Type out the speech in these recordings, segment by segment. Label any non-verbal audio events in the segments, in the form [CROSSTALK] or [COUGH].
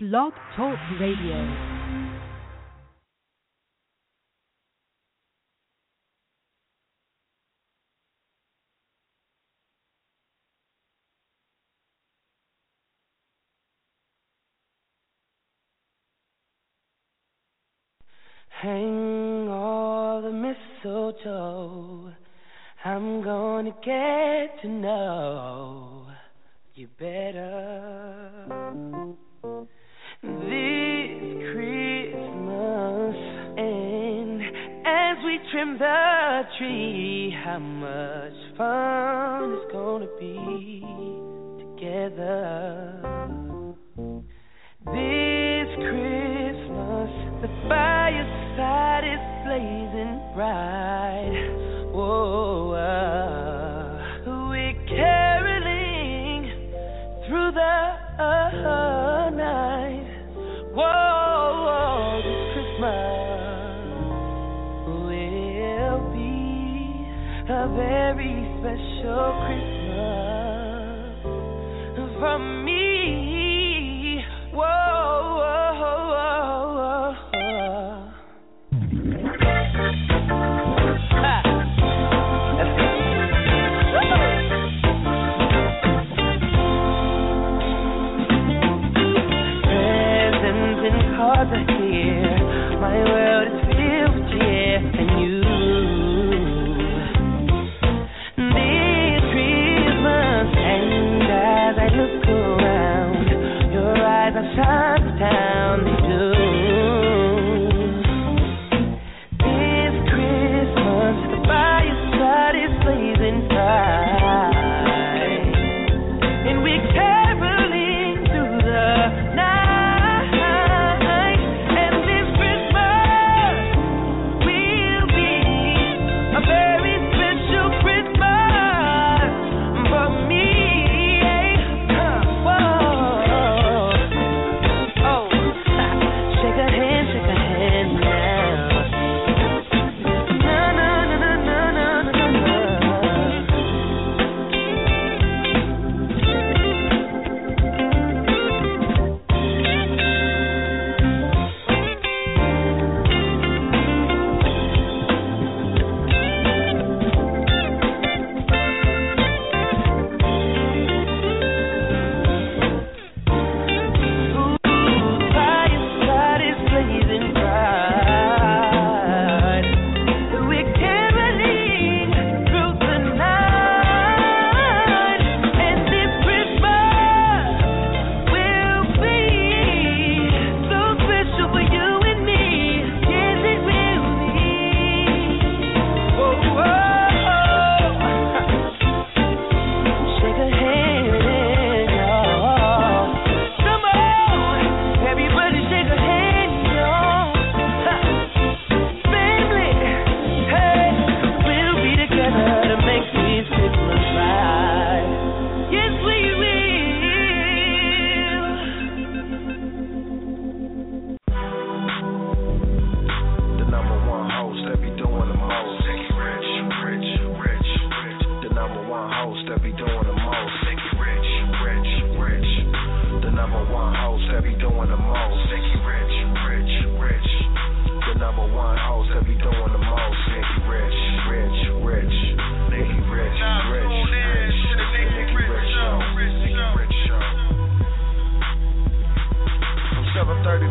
Blog Talk Radio. Hang the tree, how much fun it's gonna be together. This Christmas, the fireside is blazing bright.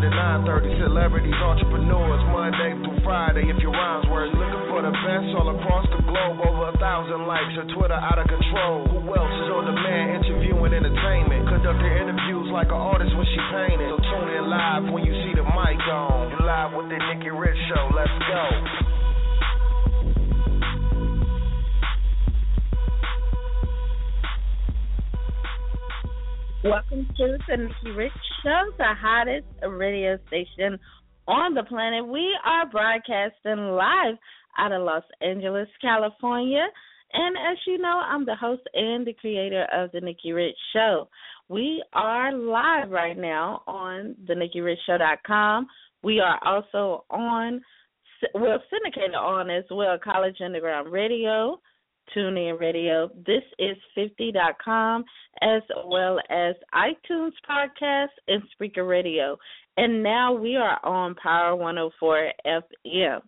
To 9:30, celebrities, entrepreneurs, Monday through Friday. If your rhymes worth looking for the best all across the globe, over a thousand likes. Twitter out of control. Who else is on interviewing entertainment? Interviews like an artist when she. So tune in live when you see the mic on. You live with the Rich Show. Let's go. Welcome to the Rich Show, the hottest radio station on the planet. We are broadcasting live out of Los Angeles, California. And as you know, I'm the host and the creator of the Nikki Rich Show. We are live right now on the NikkiRichShow.com. We are also on, well, syndicated on as well, College Underground Radio, TuneIn Radio. This is 50.com as well as iTunes Podcast and Spreaker Radio. And now we are on Power 104 FM.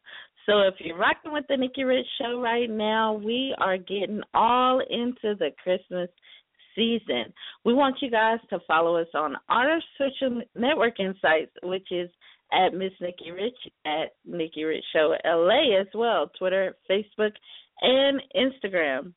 So if you're rocking with the Nikki Rich Show right now, we are getting all into the Christmas season. We want you guys to follow us on our social networking sites, which is at Miss Nikki Rich at Nikki Rich Show LA as well, Twitter, Facebook, and Instagram.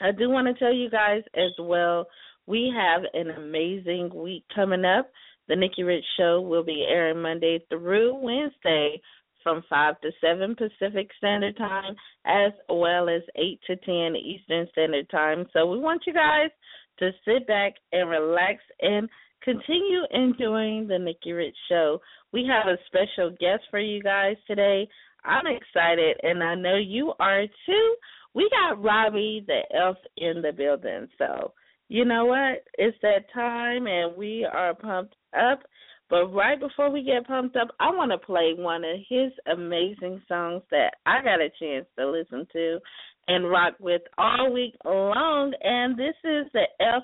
I do want to tell you guys as well, we have an amazing week coming up. The Nikki Rich Show will be airing Monday through Wednesday from 5 to 7 Pacific Standard Time as well as 8 to 10 Eastern Standard Time. So we want you guys to sit back and relax and continue enjoying the Nikki Rich Show. We have a special guest for you guys today. I'm excited, and I know you are too. We got Robby the Elf in the building. So, you know what? It's that time, and we are pumped up. But right before we get pumped up, I want to play one of his amazing songs that I got a chance to listen to and rock with all week long. And this is the F.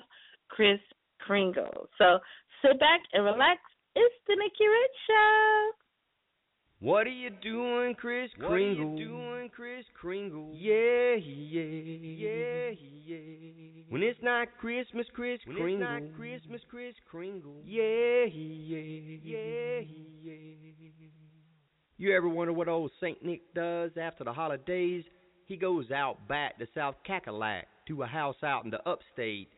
Kris Kringle. So sit back and relax. It's the Nikki Rich Show. What are you doing, Kris Kringle? What are you doing, Kris Kringle? Yeah, yeah, yeah, yeah. When it's not Christmas, Kris when Kringle. When it's not Christmas, Kris Kringle. Yeah, yeah, yeah, yeah. You ever wonder what old Saint Nick does after the holidays? He goes out back to South Cackalack to a house out in the upstate.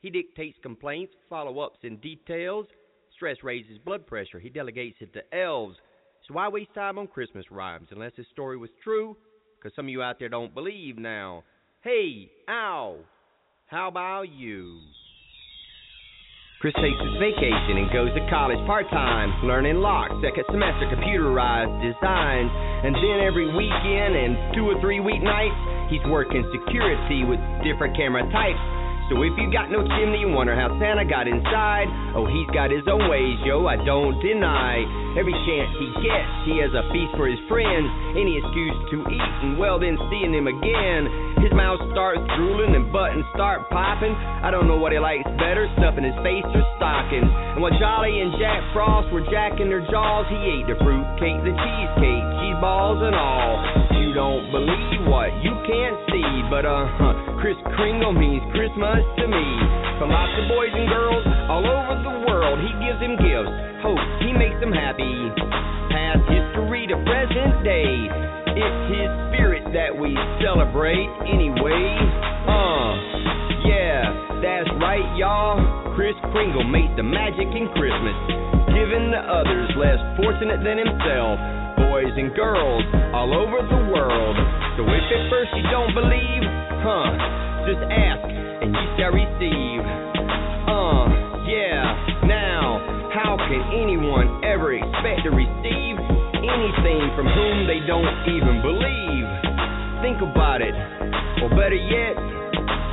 He dictates complaints, follow ups, and details. Stress raises blood pressure. He delegates it to elves. So why waste time on Christmas rhymes unless this story was true? Because some of you out there don't believe now. Hey, ow, how about you? Chris takes his vacation and goes to college part time, learning lock, second semester computerized design. And then every weekend and two or three weeknights, he's working security with different camera types. So if you got no chimney, you wonder how Santa got inside. Oh, he's got his own ways, yo, I don't deny. Every chance he gets, he has a feast for his friends. Any excuse to eat, and well, then seeing him again. His mouth starts drooling and buttons start popping. I don't know what he likes better, stuffing his face or stockings. And while Jolly and Jack Frost were jacking their jaws, he ate the fruit cake, the cheesecake, cheese balls and all. You don't believe what you can't see, but uh huh. Kris Kringle means Christmas to me. For lots of boys and girls all over the world, he gives them gifts, hope, he makes them happy. Past history to present day, it's his spirit that we celebrate anyway. Uh, yeah, that's right, y'all. Kris Kringle made the magic in Christmas, giving the others less fortunate than himself boys and girls all over the world. So if at first you don't believe, huh, just ask and you shall receive. Uh, yeah, now, how can anyone ever expect to receive anything from whom they don't even believe? Think about it, or better yet,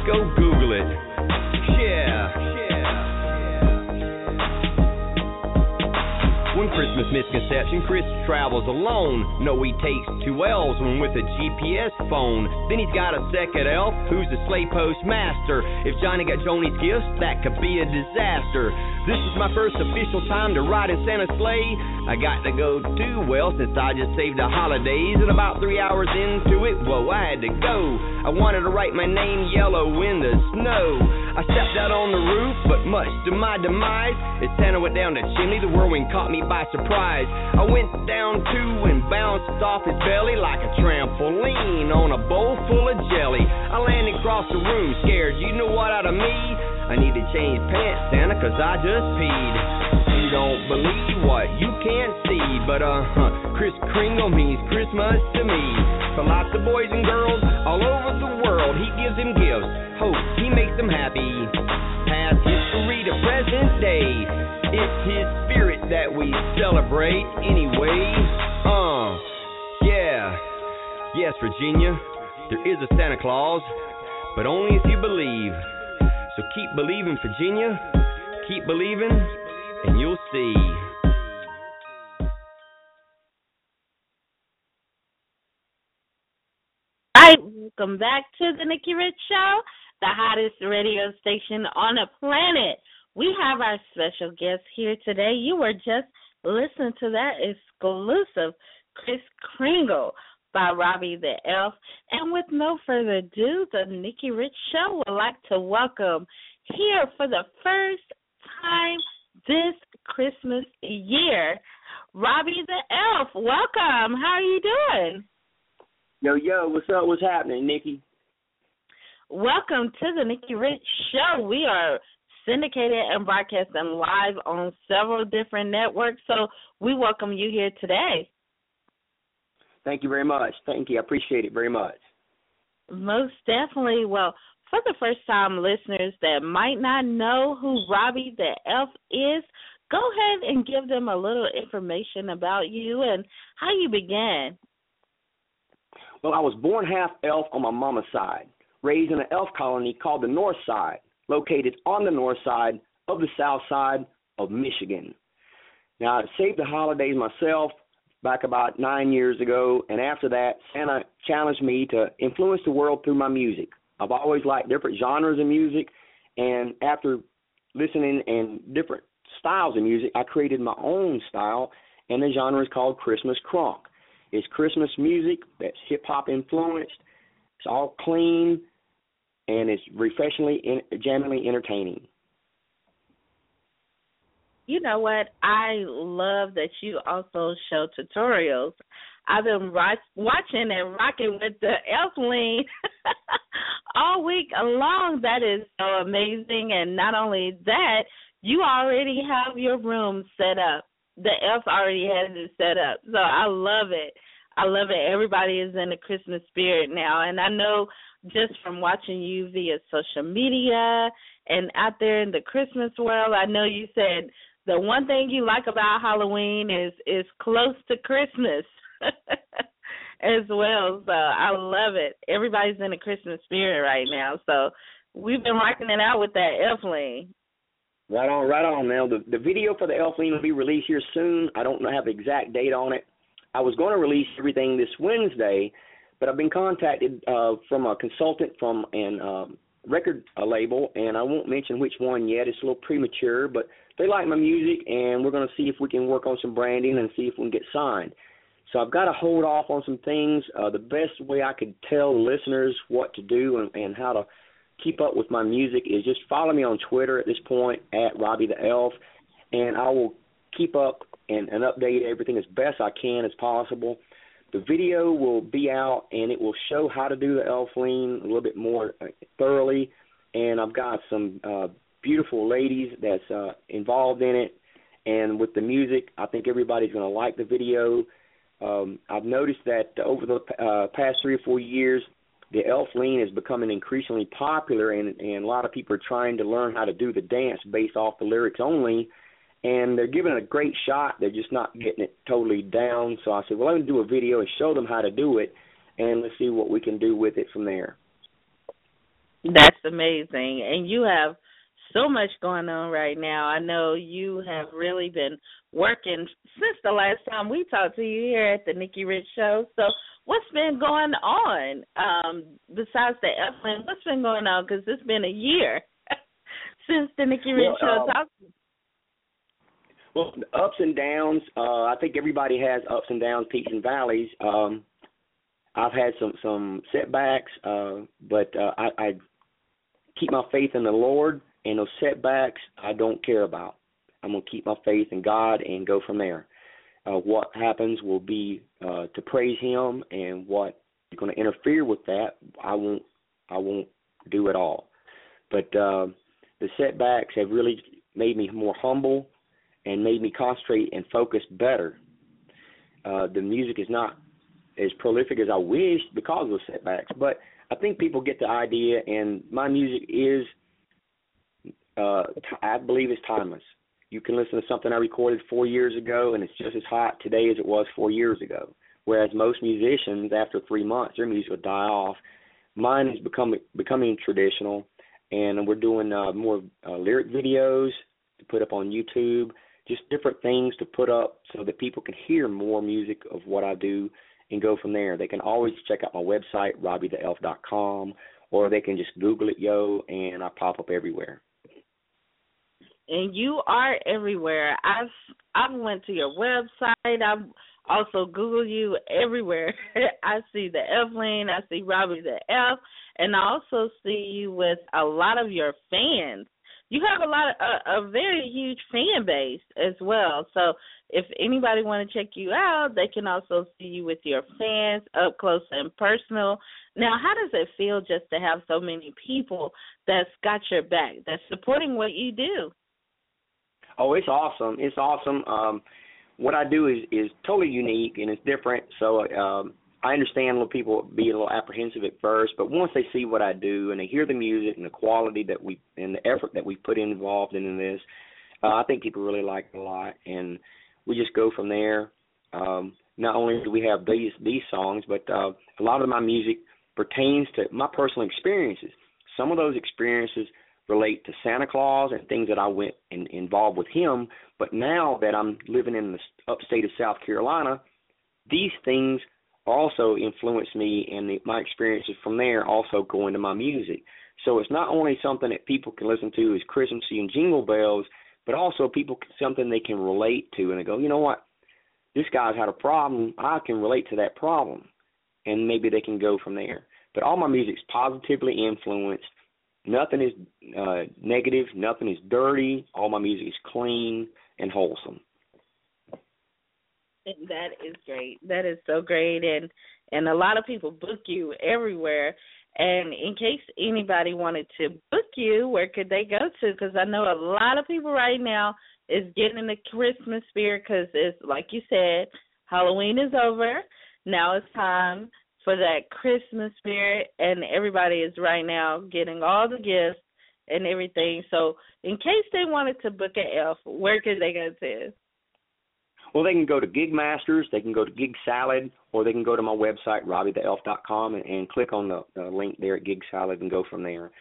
go Google it. One Christmas misconception, Chris travels alone. No, he takes two L's when with a GPS phone. Then he's got a second elf who's a sleigh postmaster. If Johnny got Joni's gifts, that could be a disaster. This is my first official time to ride in Santa's sleigh. I got to go too well since I just saved the holidays. And about three hours into it, whoa, I had to go. I wanted to write my name yellow in the snow. I stepped out on the roof, but much to my demise, as Santa went down the chimney, the whirlwind caught me by surprise. I went down too and bounced off his belly like a trampoline on a bowl full of jelly. I landed across the room, scared. You know what out of me? I need to change pants, Santa, cause I just peed. Don't believe what you can't see, but uh huh, Kris Kringle means Christmas to me. For lots of boys and girls all over the world, he gives them gifts, hope, he makes them happy. Past history to present day, it's his spirit that we celebrate anyway. Uh, yeah, yes, Virginia, there is a Santa Claus, but only if you believe. So keep believing, Virginia. Keep believing, and you'll see. Right Welcome back to the Nikki Rich Show, the hottest radio station on the planet. We have our special guest here today. You were just listening to that exclusive Kris Kringle by Robby the Elf. And with no further ado, the Nikki Rich Show would like to welcome here for the first time this Christmas year, Robby the Elf. Welcome. How are you doing? Yo, yo, what's up? What's happening, Nikki? Welcome to the Nikki Rich Show. We are syndicated and broadcasting live on several different networks. So we welcome you here today. Thank you very much. Thank you. I appreciate it very much. Most definitely. Well, for the first time listeners that might not know who Robby the Elf is, go ahead and give them a little information about you and how you began. Well, I was born half elf on my mama's side, raised in an elf colony called the North Side located on the north side of the south side of Michigan. Now, I saved the holidays myself back about nine years ago, and after that, Santa challenged me to influence the world through my music. I've always liked different genres of music, and after listening and different styles of music, I created my own style, and the genre is called Christmas crunk. It's Christmas music that's hip hop influenced. It's all clean, and it's refreshingly, genuinely entertaining. You know what? I love that you also show tutorials. I've been watching and rocking with the elf lean [LAUGHS] all week long. That is so amazing. And not only that, you already have your room set up. The elf already has it set up. So I love it. I love it. Everybody is in the Christmas spirit now. And I know just from watching you via social media and out there in the Christmas world. I know you said the one thing you like about Halloween is is close to Christmas [LAUGHS] as well. So I love it. Everybody's in the Christmas spirit right now. So we've been rocking it out with that elf lean. Right on, right on. Now the the video for the elf lean will be released here soon. I don't have the exact date on it. I was going to release everything this Wednesday, but I've been contacted uh, from a consultant from an um, record uh, label, and I won't mention which one yet. It's a little premature, but they like my music, and we're going to see if we can work on some branding and see if we can get signed. So I've got to hold off on some things. Uh, the best way I could tell listeners what to do and, and how to keep up with my music is just follow me on Twitter at this point at Robby the Elf, and I will keep up and, and update everything as best I can as possible. The video will be out and it will show how to do the elf lean a little bit more uh, thoroughly. And I've got some uh, beautiful ladies that's uh, involved in it. And with the music, I think everybody's going to like the video. Um, I've noticed that over the uh, past three or four years, the elf lean is becoming increasingly popular, and, and a lot of people are trying to learn how to do the dance based off the lyrics only and they're giving it a great shot. They're just not getting it totally down. So I said, well, let me do a video and show them how to do it, and let's see what we can do with it from there. That's amazing, and you have so much going on right now. I know you have really been working since the last time we talked to you here at the Nikki Rich Show. So, what's been going on um, besides the Evelyn? What's been going on? Because it's been a year [LAUGHS] since the Nikki Rich well, Show um. Well, ups and downs. Uh, I think everybody has ups and downs, peaks and valleys. Um, I've had some some setbacks, uh, but uh, I, I keep my faith in the Lord, and those setbacks I don't care about. I'm gonna keep my faith in God and go from there. Uh, what happens will be uh, to praise Him, and what is going to interfere with that, I won't I won't do at all. But uh, the setbacks have really made me more humble and made me concentrate and focus better. Uh, the music is not as prolific as I wished because of the setbacks, but I think people get the idea, and my music is, uh, t- I believe, it's timeless. You can listen to something I recorded four years ago, and it's just as hot today as it was four years ago. Whereas most musicians, after three months, their music will die off. Mine is becoming becoming traditional, and we're doing uh, more uh, lyric videos to put up on YouTube just different things to put up so that people can hear more music of what I do and go from there. They can always check out my website, robbytheelf.com, or they can just Google it, yo, and I pop up everywhere. And you are everywhere. I've I've went to your website. I've also Google you everywhere. [LAUGHS] I see the lane. I see Robby the Elf, and I also see you with a lot of your fans you have a lot of a, a very huge fan base as well. So if anybody want to check you out, they can also see you with your fans up close and personal. Now, how does it feel just to have so many people that's got your back, that's supporting what you do? Oh, it's awesome! It's awesome. Um, what I do is is totally unique and it's different. So um, I understand little people be a little apprehensive at first, but once they see what I do and they hear the music and the quality that we and the effort that we put involved in this, uh, I think people really like it a lot, and we just go from there. Um, not only do we have these these songs, but uh, a lot of my music pertains to my personal experiences. Some of those experiences relate to Santa Claus and things that I went in, involved with him. But now that I'm living in the upstate of South Carolina, these things also influenced me, and the, my experiences from there also go into my music. So it's not only something that people can listen to as Christmassy and Jingle Bells, but also people something they can relate to, and they go, you know what, this guy's had a problem. I can relate to that problem, and maybe they can go from there. But all my music's positively influenced. Nothing is uh, negative. Nothing is dirty. All my music is clean and wholesome. That is great. That is so great, and and a lot of people book you everywhere. And in case anybody wanted to book you, where could they go to? Because I know a lot of people right now is getting in the Christmas spirit because it's like you said, Halloween is over. Now it's time for that Christmas spirit, and everybody is right now getting all the gifts and everything. So, in case they wanted to book an elf, where could they go to? Well, they can go to Gigmasters, they can go to Gig Salad, or they can go to my website, robbytheelf.com, and, and click on the, the link there at Gig Salad and go from there.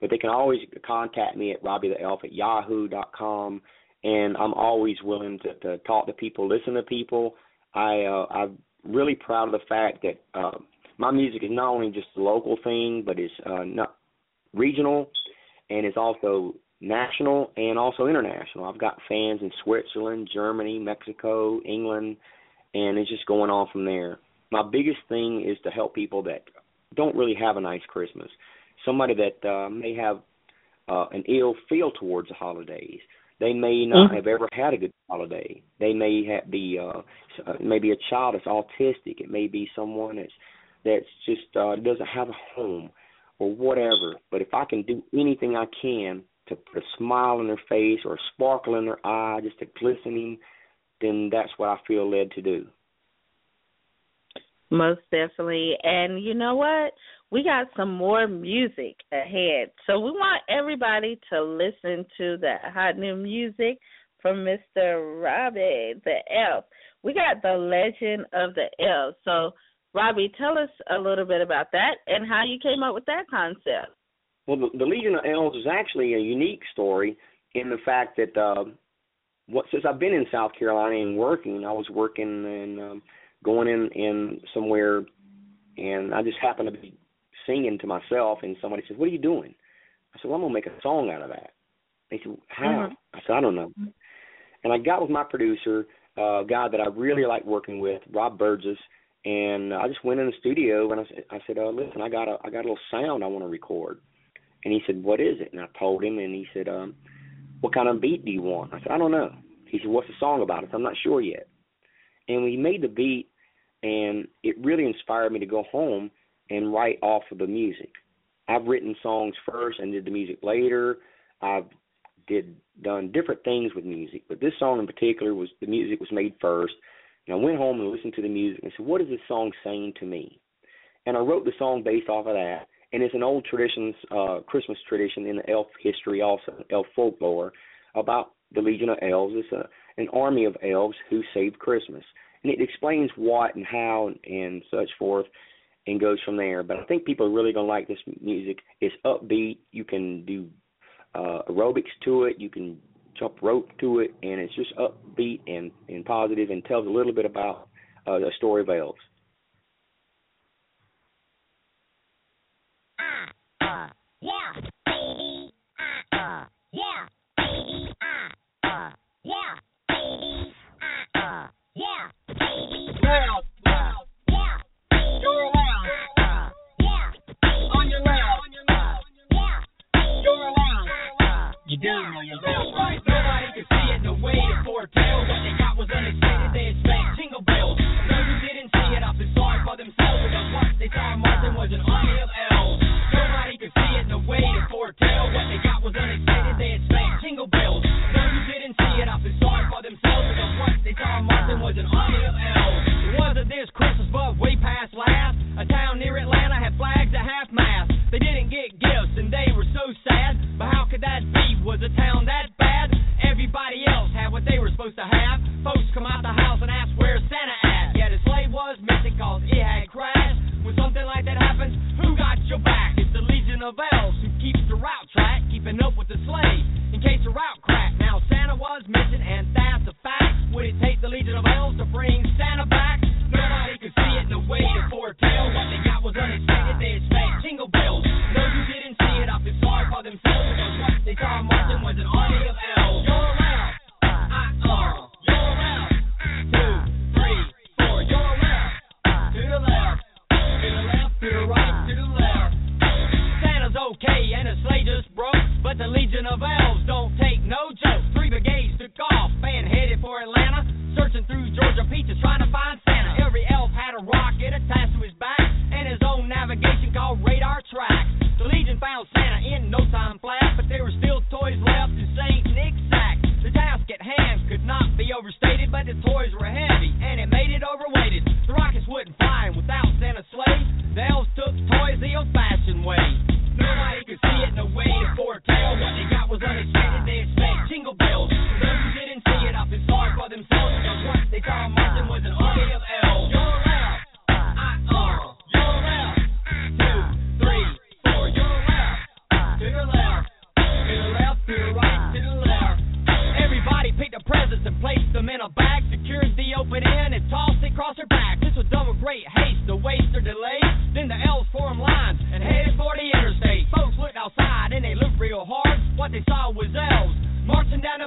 But they can always contact me at robbytheelf at yahoo.com, and I'm always willing to, to talk to people, listen to people. I uh, I'm really proud of the fact that uh, my music is not only just a local thing, but it's uh, not regional, and it's also national and also international. I've got fans in Switzerland, Germany, Mexico, England, and it's just going on from there. My biggest thing is to help people that don't really have a nice Christmas. Somebody that uh, may have uh, an ill feel towards the holidays. They may not mm-hmm. have ever had a good holiday. They may have be uh, uh, maybe a child that's autistic. It may be someone that's that's just uh, doesn't have a home or whatever. But if I can do anything I can to put a smile on their face or a sparkle in their eye, just a glistening, then that's what I feel led to do. Most definitely. And you know what? We got some more music ahead. So we want everybody to listen to that hot new music from Mr. Robby the Elf. We got the legend of the elf. So Robby, tell us a little bit about that and how you came up with that concept. Well, the, the Legion of Elves is actually a unique story in the fact that uh, what since I've been in South Carolina and working, I was working and um, going in in somewhere, and I just happened to be singing to myself, and somebody said, "What are you doing?" I said, "Well, I'm gonna make a song out of that." They said, "How?" Mm-hmm. I said, "I don't know." And I got with my producer, uh, a guy that I really like working with, Rob Burgess, and I just went in the studio and I said, "I said, uh, listen, I got a I got a little sound I want to record." And he said, "What is it?" And I told him, and he said, um, "What kind of beat do you want?" I said, "I don't know." He said, "What's the song about?" I said, "I'm not sure yet." And we made the beat, and it really inspired me to go home and write off of the music. I've written songs first and did the music later. I've did done different things with music, but this song in particular was the music was made first. And I went home and listened to the music and said, "What is this song saying to me?" And I wrote the song based off of that and it's an old traditions, uh, Christmas tradition in the elf history, also elf folklore, about the Legion of Elves. It's a, an army of elves who saved Christmas, and it explains what and how and, and such forth, and goes from there. But I think people are really going to like this music. It's upbeat. You can do uh, aerobics to it. You can jump rope to it, and it's just upbeat and and positive, and tells a little bit about uh, the story of elves.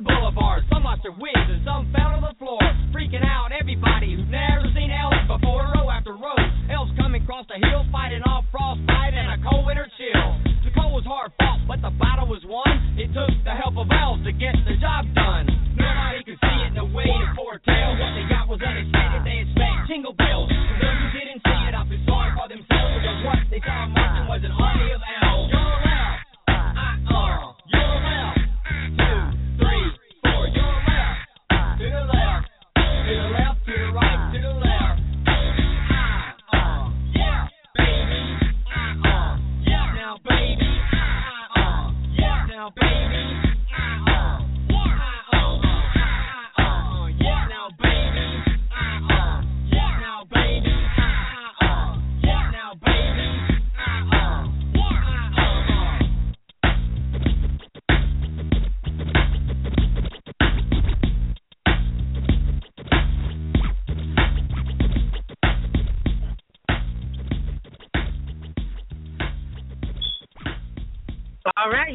Boulevard. Some lost their wigs and some fell to the floor, freaking out everybody who'd never seen elves before. Row after row, elves coming across the hill, fighting off frostbite and a cold winter chill. The cold was hard fought, but the battle was won. It took the help of elves to get the job done. Nobody could see it, no way to foretell. What they got was unexpected. They expect jingle bells. For those who didn't see it, I feel sorry for themselves because what they saw Martin was an army of elves. You're around, I uh,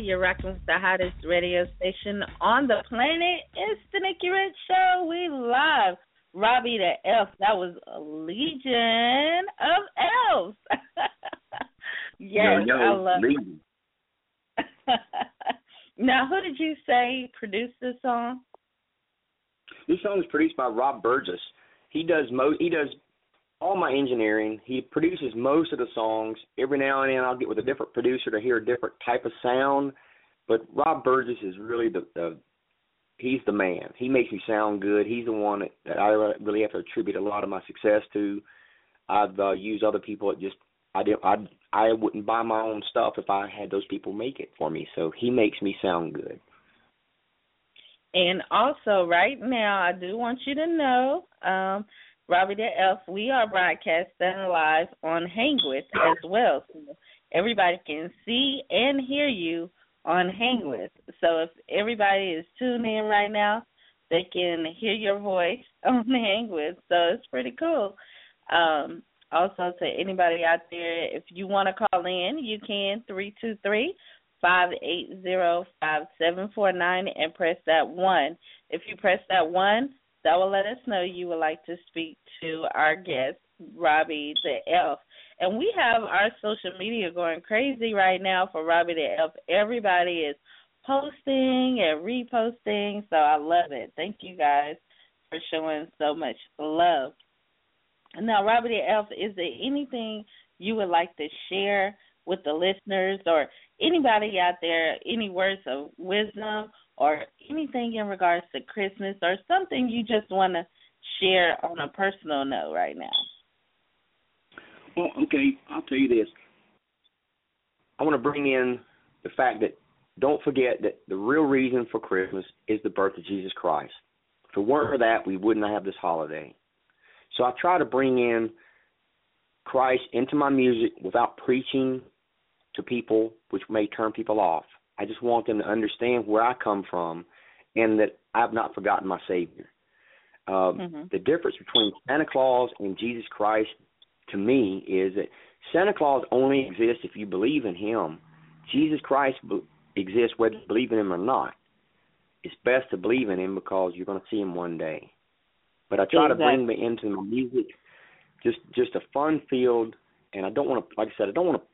You're rocking with the hottest radio station on the planet. It's the Nikki Rich Show. We love Robby the Elf. That was a legion of elves. [LAUGHS] yes, yo, yo, I love Legion. [LAUGHS] now, who did you say produced this song? This song is produced by Rob Burgess. He does mo he does all my engineering. He produces most of the songs. Every now and then I'll get with a different producer to hear a different type of sound. But Rob Burgess is really the, the he's the man. He makes me sound good. He's the one that, that I really have to attribute a lot of my success to. I've uh, used other people that just I didn't. I I wouldn't buy my own stuff if I had those people make it for me. So he makes me sound good. And also, right now, I do want you to know, um, Robby the Elf, we are broadcasting live on Hangwith as well. So everybody can see and hear you on Hangwith. So if everybody is tuned in right now, they can hear your voice [LAUGHS] on Hangwith. So it's pretty cool. Um, Also, to anybody out there, if you want to call in, you can three two three five eight zero five seven four nine and press that one. If you press that one, that will let us know you would like to speak to our guest, Robby the Elf. And we have our social media going crazy right now for Robby the Elf. Everybody is posting and reposting, so I love it. Thank you guys for showing so much love. Now, Robby the Elf, is there anything you would like to share with the listeners or anybody out there, any words of wisdom or anything in regards to Christmas or something you just want to share on a personal note right now? Well, okay, I'll tell you this. I want to bring in the fact that don't forget that the real reason for Christmas is the birth of Jesus Christ. If it weren't for that, we wouldn't have this holiday. So I try to bring in Christ into my music without preaching to people, which may turn people off. I just want them to understand where I come from and that I've not forgotten my Savior. Um, Mm-hmm. The difference between Santa Claus and Jesus Christ to me is that Santa Claus only exists if you believe in Him. Jesus Christ be- exists whether you believe in Him or not. It's best to believe in Him because you're going to see Him one day. But I try to bring Exactly. me into my music, just just a fun field, and I don't want to, like I said, I don't want to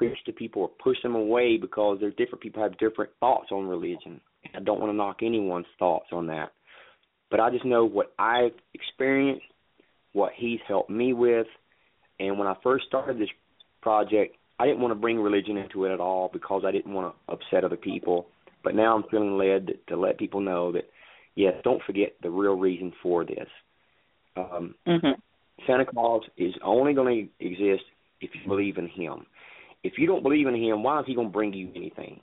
preach to people or push them away because there's different people have different thoughts on religion. I don't want to knock anyone's thoughts on that. But I just know what I've experienced, what he's helped me with, and when I first started this project, I didn't want to bring religion into it at all because I didn't want to upset other people. But now I'm feeling led to, to let people know that, yes, don't forget the real reason for this. Um, Mhm. Santa Claus is only going to exist if you believe in him. If you don't believe in him, why is he going to bring you anything?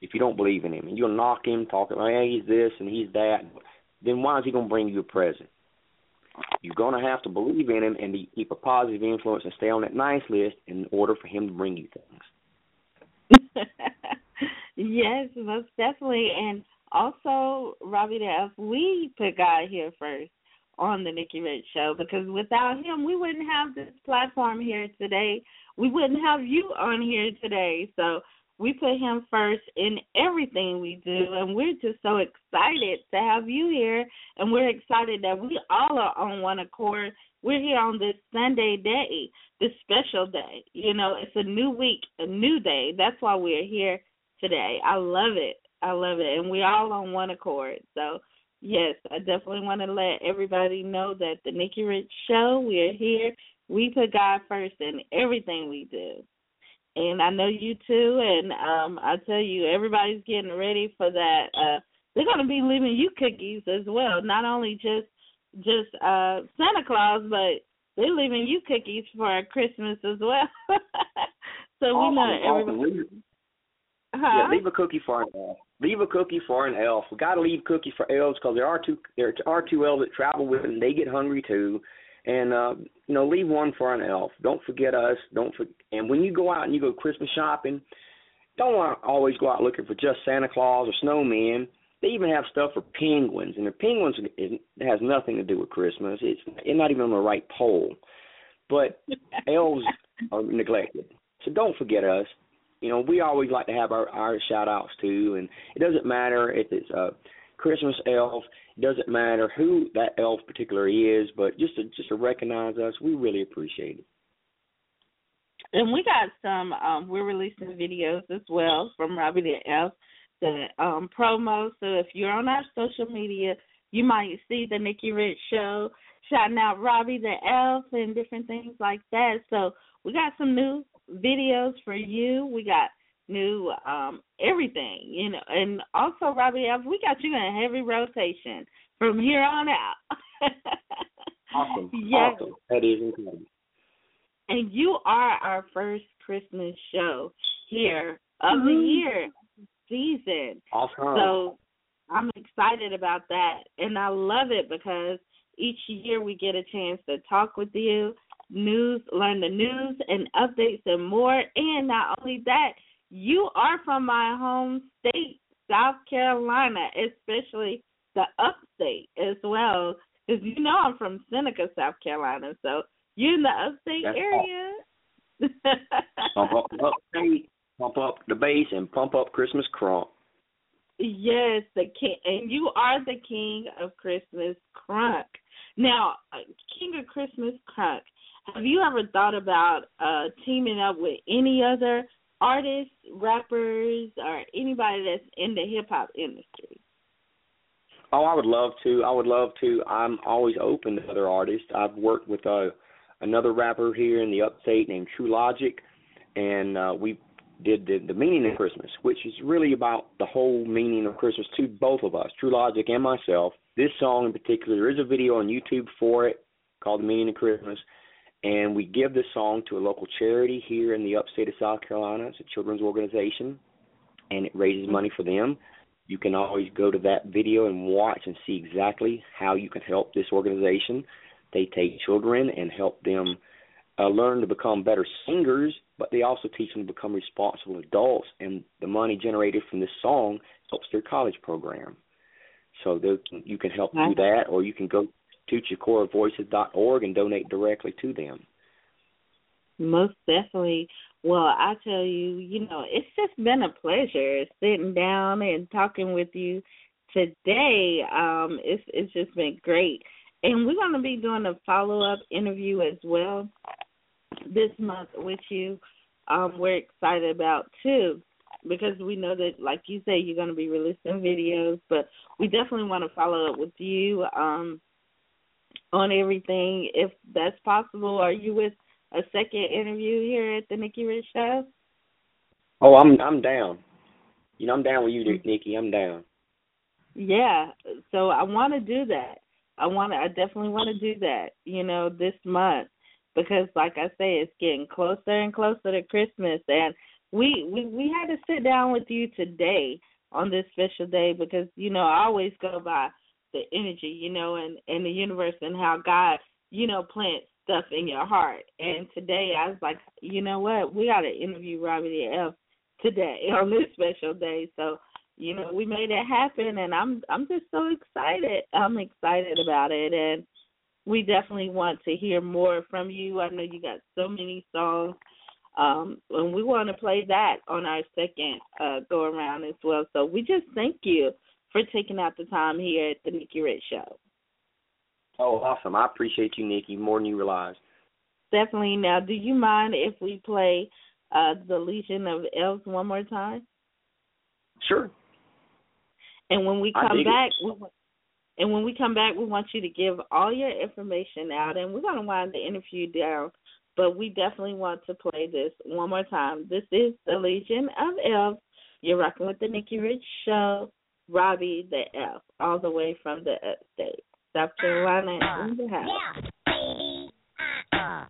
If you don't believe in him, and you'll knock him, talking, oh, hey, he's this and he's that, then why is he going to bring you a present? You're going to have to believe in him and keep a positive influence and stay on that nice list in order for him to bring you things. [LAUGHS] yes, most definitely. And also, Robby the Elf, we put God here first on the Nikki Rich Show because without him, we wouldn't have this platform here today. We wouldn't have you on here today. So we put him first in everything we do, and we're just so excited to have you here. And we're excited that we all are on one accord. We're here on this Sunday day, this special day. You know, it's a new week, a new day. That's why we're here today. I love it. I love it. And we're all on one accord. So, yes, I definitely want to let everybody know that the Nikki Rich Show, we're here. We put God first in everything we do. And I know you too. And um I tell you, everybody's getting ready for that. Uh they're gonna be leaving you cookies as well. Not only just just uh Santa Claus, but they're leaving you cookies for Christmas as well. [LAUGHS] so we know everybody. Leave- Huh? Yeah, leave a cookie for an elf. Leave a cookie for an elf. We got to leave cookies for elves because there are two there are two elves that travel with them. They get hungry too, and uh, you know, leave one for an elf. Don't forget us. Don't for, and when you go out and you go Christmas shopping, don't want to always go out looking for just Santa Claus or snowmen. They even have stuff for penguins, and the penguins is, has nothing to do with Christmas. It's it's not even on the right pole. But [LAUGHS] elves are neglected, so don't forget us you know, we always like to have our, our shout outs too and it doesn't matter if it's a Christmas elf, doesn't matter who that elf particularly is, but just to just to recognize us, we really appreciate it. And we got some um we're releasing videos as well from Robby the Elf, the um promo. So if you're on our social media, you might see the Nikki Rich show, shouting out Robby the Elf and different things like that. So we got some new videos for you. We got new um everything, you know, and also Robby the we got you in a heavy rotation from here on out. [LAUGHS] Awesome. Yes. Awesome. That is incredible. and you are our first Christmas show here of the Mhm. year season. Awesome. So I'm excited about that, and I love it because each year we get a chance to talk with you, news, learn the news and updates and more. And not only that, you are from my home state, South Carolina, especially the upstate as well. Because you know I'm from Seneca, South Carolina, so you're in the upstate That's area? [LAUGHS] Pump up the upstate, pump up the bass, and pump up Christmas crunk. Yes, the king, and you are the king of Christmas crunk. Now, uh, king of Christmas crunk. Have you ever thought about uh teaming up with any other artists, rappers, or anybody that's in the hip hop industry? Oh, I would love to. I would love to. I'm always open to other artists. I've worked with uh, another rapper here in the upstate named True Logic, and uh, we did the, the meaning of Christmas, which is really about the whole meaning of Christmas to both of us, True Logic and myself. This song in particular, there is a video on YouTube for it called The Meaning of Christmas, and we give this song to a local charity here in the upstate of South Carolina. It's a children's organization, and it raises money for them. You can always go to that video and watch and see exactly how you can help this organization. They take children and help them uh, learn to become better singers, but they also teach them to become responsible adults. And the money generated from this song helps their college program. So you can help do that, or you can go to ChicoraVoices.org and donate directly to them. Most definitely. Well, I tell you, you know, it's just been a pleasure sitting down and talking with you today. Um, it's it's just been great, and we're going to be doing a follow up interview as well this month with you. Um, we're excited about too because we know that, like you say, you're going to be releasing videos, but we definitely want to follow up with you um, on everything if that's possible. Are you with a second interview here at the Nikki Rich Show? Oh, I'm I'm down. You know, I'm down with you, Nikki. I'm down. Yeah, so I want to do that. I want to. I definitely want to do that. You know, this month because, like I say, it's getting closer and closer to Christmas, and we we we had to sit down with you today on this special day because you know I always go by the energy, you know, and and the universe and how God, you know, plants stuff in your heart. And today I was like, you know what, we got to interview Robby the Elf today [LAUGHS] on this special day. So you know we made it happen, and I'm I'm just so excited. I'm excited about it, and we definitely want to hear more from you. I know you got so many songs. Um, and we want to play that on our second uh, go around as well. So we just thank you for taking out the time here at the Nikki Rich Show. Oh, awesome! I appreciate you, Nikki, more than you realize. Definitely. Now, do you mind if we play uh, the Legion of Elves one more time? Sure. And when we come back, we, and when we come back, we want you to give all your information out, and we're going to wind the interview down. But we definitely want to play this one more time. This is the Legion of Elves. You're rocking with the Nikki Rich Show. Robby the Elf, all the way from the upstate, South Carolina, in the house. Yeah, uh-uh.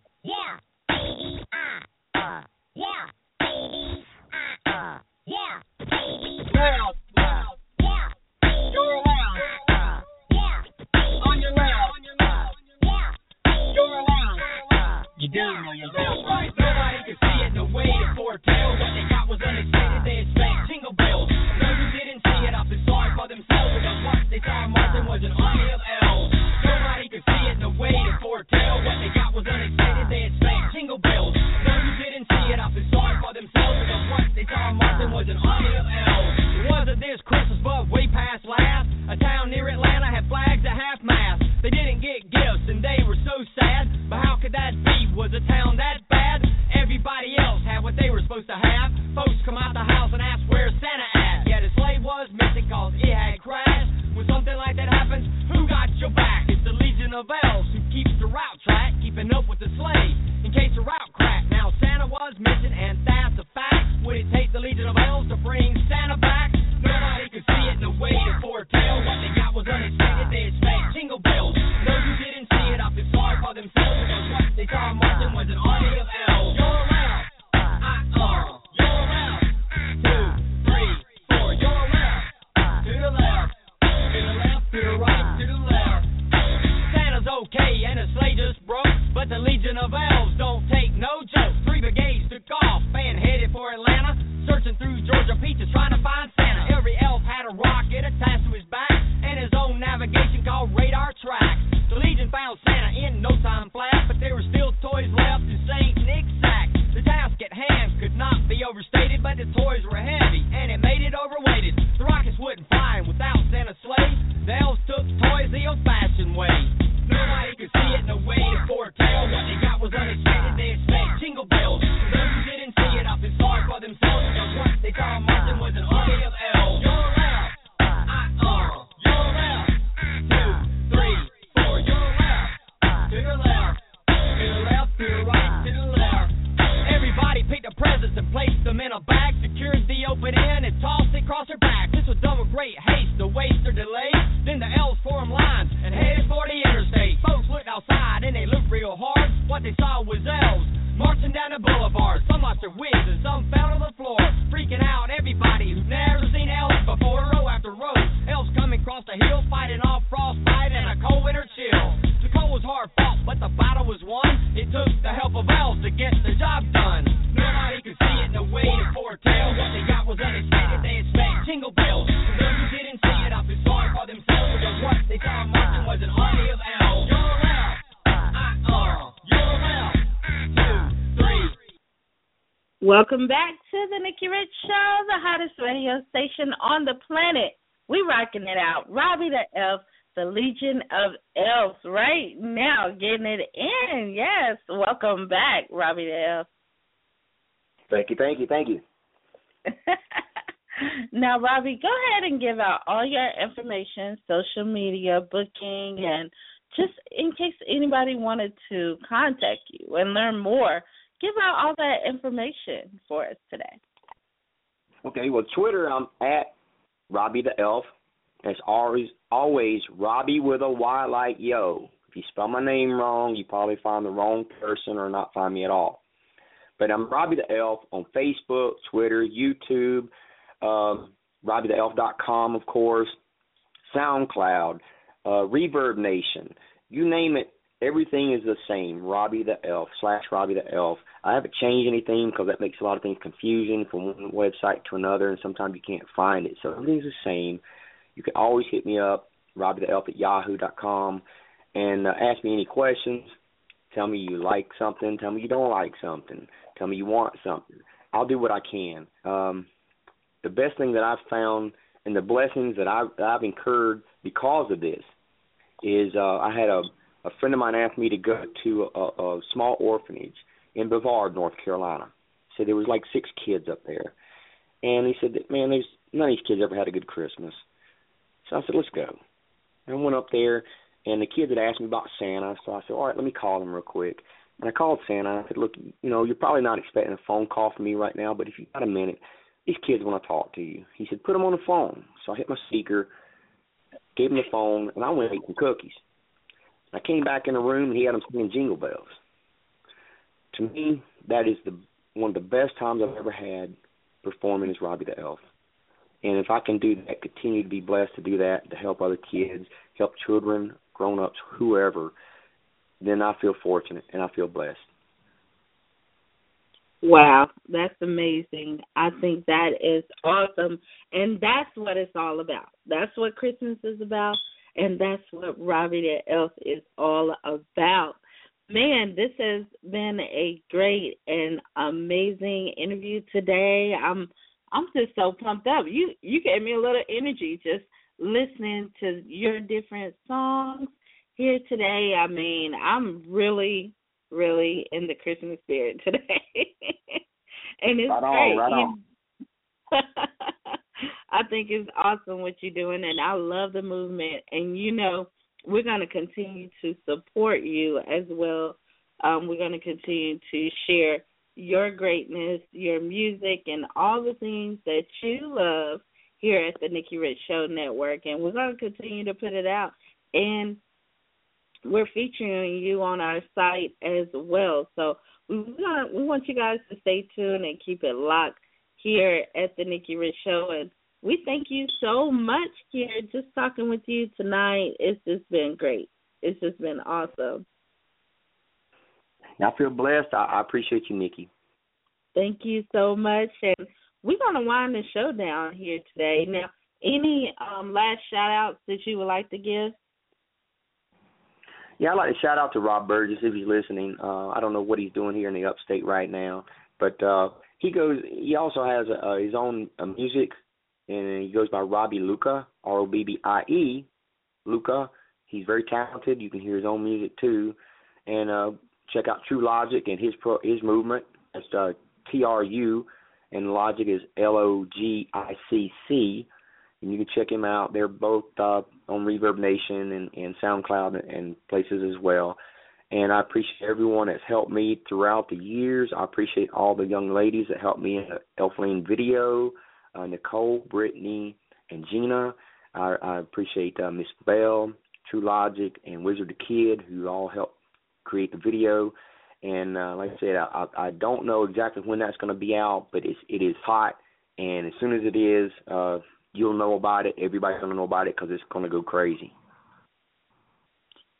Welcome back to the Nikki Rich Show, the hottest radio station on the planet. We rocking it out. Robby the Elf, the Legion of Elves, right now getting it in. Yes, welcome back, Robby the Elf. Thank you, thank you, thank you. [LAUGHS] now, Robby, go ahead and give out all your information, social media, booking, and just in case anybody wanted to contact you and learn more, give out all that information for us today. Okay, well, Twitter, I'm at Robby the Elf. As always always Robby with a Y like yo. If you spell my name wrong, you probably find the wrong person or not find me at all. But I'm Robby the Elf on Facebook, Twitter, YouTube, um, RobbyTheElf.com, of course, SoundCloud, uh, ReverbNation. You name it, everything is the same. Robby the Elf slash Robby the Elf. I haven't changed anything because that makes a lot of things confusing from one website to another, and sometimes you can't find it. So everything's the same. You can always hit me up, Robby the Elf at Yahoo dot com, and uh, ask me any questions. Tell me you like something. Tell me you don't like something. Tell me you want something. I'll do what I can. Um, the best thing that I've found and the blessings that I've, that I've incurred because of this is uh, I had a, a friend of mine asked me to go to a, a small orphanage in Brevard, North Carolina. So there was like six kids up there, and he said that man, there's none of these kids ever had a good Christmas. So I said, let's go. And I went up there, and the kids had asked me about Santa, so I said, all right, let me call them real quick. And I called Santa. I said, look, you know, you're probably not expecting a phone call from me right now, but if you got a minute, these kids want to talk to you. He said, put them on the phone. So I hit my speaker, gave him the phone, and I went and ate some cookies. I came back in the room, and he had them singing Jingle Bells. To me, that is the one of the best times I've ever had performing as Robby the Elf. And if I can do that, continue to be blessed to do that, to help other kids, help children, grown ups, whoever, then I feel fortunate and I feel blessed. Wow, that's amazing. I think that is awesome. And that's what it's all about. That's what Christmas is about. And that's what Robby the Elf is all about. Man, this has been a great and amazing interview today. I'm I'm just so pumped up. You you gave me a little energy just listening to your different songs here today. I mean, I'm really really in the Christmas spirit [LAUGHS] today. and it's Right on, great. right on. [LAUGHS] I think it's awesome what you're doing and I love the movement and you know we're going to continue to support you as well. Um, we're going to continue to share your greatness, your music, and all the things that you love here at the Nikki Rich Show Network. And we're going to continue to put it out. And we're featuring you on our site as well. So we want, we want you guys to stay tuned and keep it locked here at the Nikki Rich Show. And we thank you so much here. Just talking with you tonight, it's just been great. It's just been awesome. I feel blessed. I, I appreciate you, Nikki. Thank you so much. And we're going to wind the show down here today. Now, any um, last shout outs that you would like to give? Yeah, I'd like to shout out to Rob Burgess if he's listening. Uh, I don't know what he's doing here in the upstate right now, but uh, he goes. He also has uh, his own uh, music, and he goes by Robbie Luca, R O B B I E, Luca. He's very talented. You can hear his own music too, and uh, check out True Logic and his pro, his movement. That's uh, T R U, and Logic is L O G I C C. And you can check him out. They're both uh, on ReverbNation and, and SoundCloud and places as well. And I appreciate everyone that's helped me throughout the years. I appreciate all the young ladies that helped me in the Elf Lean video, uh, Nicole, Brittany, and Gina. I, I appreciate uh, Miss Bell, True Logic, and Wizard the Kid, who all helped create the video. And uh, like I said, I, I don't know exactly when that's going to be out, but it's it is hot. And as soon as it is, uh, you'll know about it. Everybody's going to know about it because it's going to go crazy.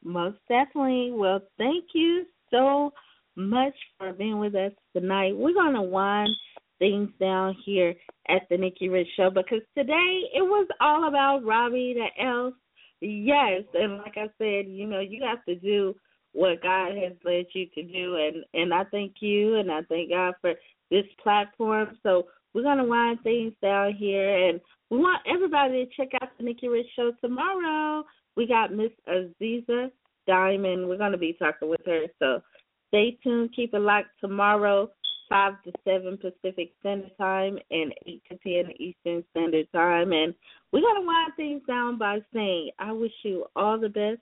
Most definitely. Well, thank you so much for being with us tonight. We're going to wind things down here at the Nikki Rich Show because today it was all about Robby the Elf. Yes, and like I said, you know, you have to do what God has led you to do, and and I thank you, and I thank God for this platform. So we're gonna wind things down here, and we want everybody to check out the Nikki Rich Show tomorrow. We got Miss Aziza Diamond. We're gonna be talking with her, so stay tuned. Keep it locked tomorrow, five to seven Pacific Standard Time and eight to ten Eastern Standard Time. And we're gonna wind things down by saying, I wish you all the best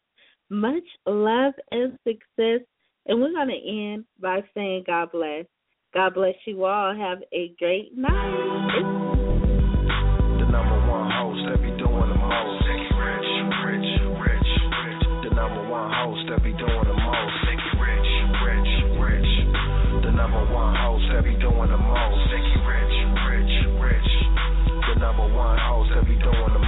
much love and success. And we're going to end by saying God bless. God bless you all. Have a great night. be doing the most. They rich, rich, rich. The number one host that be doing the